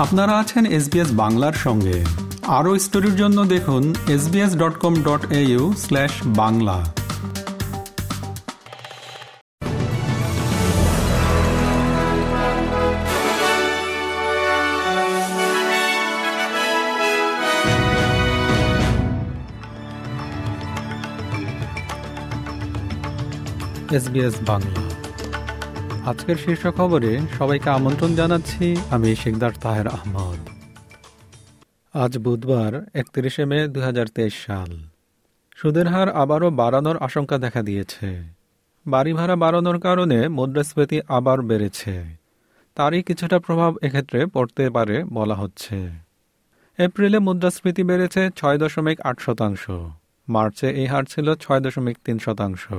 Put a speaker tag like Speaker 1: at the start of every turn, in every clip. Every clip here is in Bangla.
Speaker 1: আপনারা আছেন এসবিএস বাংলার সঙ্গে। আরও স্টোরির জন্য দেখুন SBS dot com dot AU slash Bangla. SBS Bangla. আজকের শীর্ষ খবরে সবাইকে আমন্ত্রণ জানাচ্ছি, আমি শেখদার তাহের আহমদ। আজ বুধবার, একত্রিশে মে দু হাজার তেইশ সাল। সুদের হার আবারও বাড়ানোর আশঙ্কা দেখা দিয়েছে। বাড়ি ভাড়া বাড়ানোর কারণে মুদ্রাস্ফীতি আবার বেড়েছে। তারই কিছুটা প্রভাব এক্ষেত্রে পড়তে পারে বলা হচ্ছে। এপ্রিলে মুদ্রাস্ফীতি বেড়েছে ছয় দশমিক আট শতাংশ। মার্চে এই হার ছিল ছয় দশমিক তিন শতাংশ।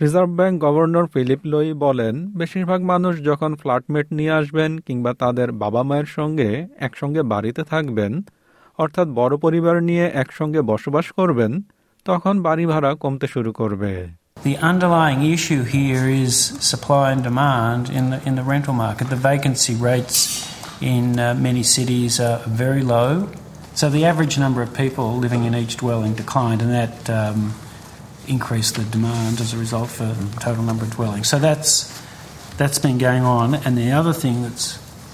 Speaker 1: Reserve bank governor Philip Lowe বলেন বেশিরভাগ মানুষ যখন ফ্ল্যাটমেট নিয়ে আসবেন কিংবা তাদের বাবা মায়ের সঙ্গে একসঙ্গে বাড়িতে থাকবেন অর্থাৎ বড় পরিবার নিয়ে একসঙ্গে বসবাস করবেন তখন বাড়ি ভাড়া কমতে শুরু করবে
Speaker 2: The underlying issue here is supply and demand in the, in the rental market. The vacancy rates in uh, many cities are very low. So the average number of people living in each dwelling declined, and that um, increase the demand as a result for total number of dwellings. So that's that's been going on, and the other thing that's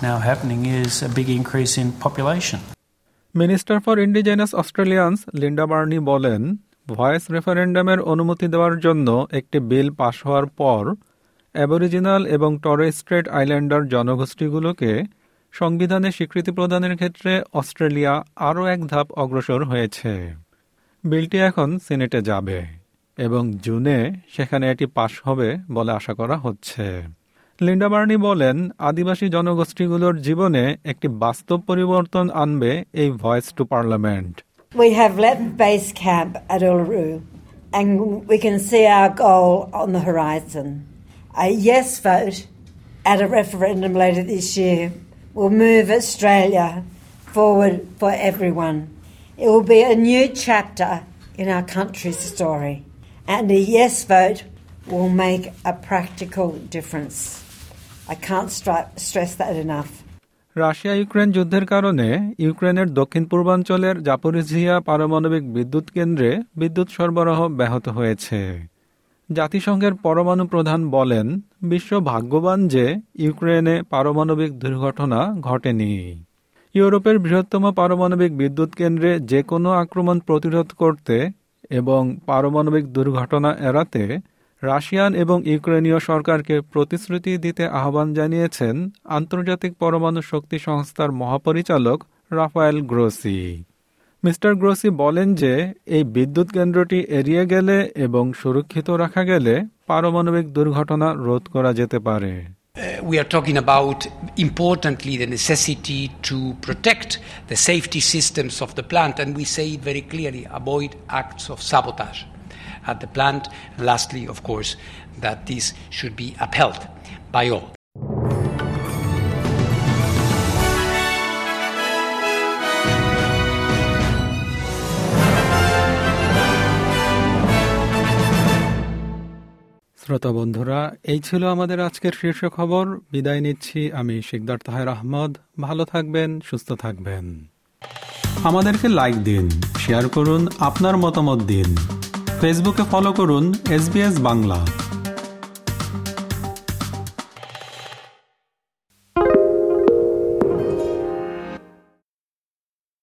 Speaker 2: now happening is a big increase in population.
Speaker 1: Minister for indigenous Australians Linda Burney বলেন ভয়েস রেফারেন্ডামের অনুমতি দেওয়ার জন্য একটি বিল পাশ হওয়ার পর অ্যাবরিজিনাল এবং টরে স্ট্রেট আইল্যান্ডার জনগোষ্ঠীগুলোকে সংবিধানে স্বীকৃতি প্রদানের ক্ষেত্রে অস্ট্রেলিয়া আরও এক ধাপ অগ্রসর হয়েছে বিলটি এখন সিনেটে যাবে এবং জুনে সেখানে এটি পাশ হবে বলে আশা করা হচ্ছে লিন্ডা বার্নি বলেন আদিবাসী জনগোষ্ঠীগুলোর জীবনে একটি বাস্তব পরিবর্তন আনবে এই voice to parliament
Speaker 3: We have left base camp at Uluru and we can see our goal on the horizon. A yes vote at a referendum later this year will move Australia forward for everyone. It will be a new chapter in our country's story. And a yes vote will make a practical difference. I can't stress that enough.
Speaker 1: Russia Ukraine যুদ্ধের কারণে ইউক্রেনের দক্ষিণ পূর্বাঞ্চলের জাপোরিজিয়া পারমাণবিক বিদ্যুৎ কেন্দ্রে বিদ্যুৎ সরবরাহ ব্যাহত হয়েছে জাতিসংঘের পরমাণু প্রধান বলেন, বিশ্ব ভাগ্যবান যে ইউক্রেনে পারমাণবিক দুর্ঘটনা ঘটেনি ইউরোপের বৃহত্তম পারমাণবিক বিদ্যুৎ কেন্দ্রে যে কোনো আক্রমণ প্রতিরোধ করতে এবং পারমাণবিক দুর্ঘটনা এড়াতে রাশিয়ান এবং ইউক্রেনীয় সরকারকে প্রতিশ্রুতি দিতে আহ্বান জানিয়েছেন আন্তর্জাতিক পরমাণু শক্তি সংস্থার মহাপরিচালক রাফায়েল গ্রোসি। মিস্টার গ্রোসি বলেন যে, এই বিদ্যুৎ কেন্দ্রটি এড়িয়ে গেলে এবং সুরক্ষিত রাখা গেলে পারমাণবিক দুর্ঘটনা রোধ করা যেতে পারে।
Speaker 4: We are talking about, importantly, the necessity to protect the safety systems of the plant, and we say it very clearly avoid acts of sabotage at the plant. And lastly, of course, that this should be upheld by all.
Speaker 1: শ্রোতা বন্ধুরা, এই ছিল আমাদের আজকের শীর্ষ খবর। বিদায় নিচ্ছি আমি শিকদার তাহের আহমদ। ভালো থাকবেন, সুস্থ থাকবেন। আমাদেরকে লাইক দিন শেয়ার করুন, আপনার মতামত দিন। ফেসবুকে ফলো করুন এস বাংলা।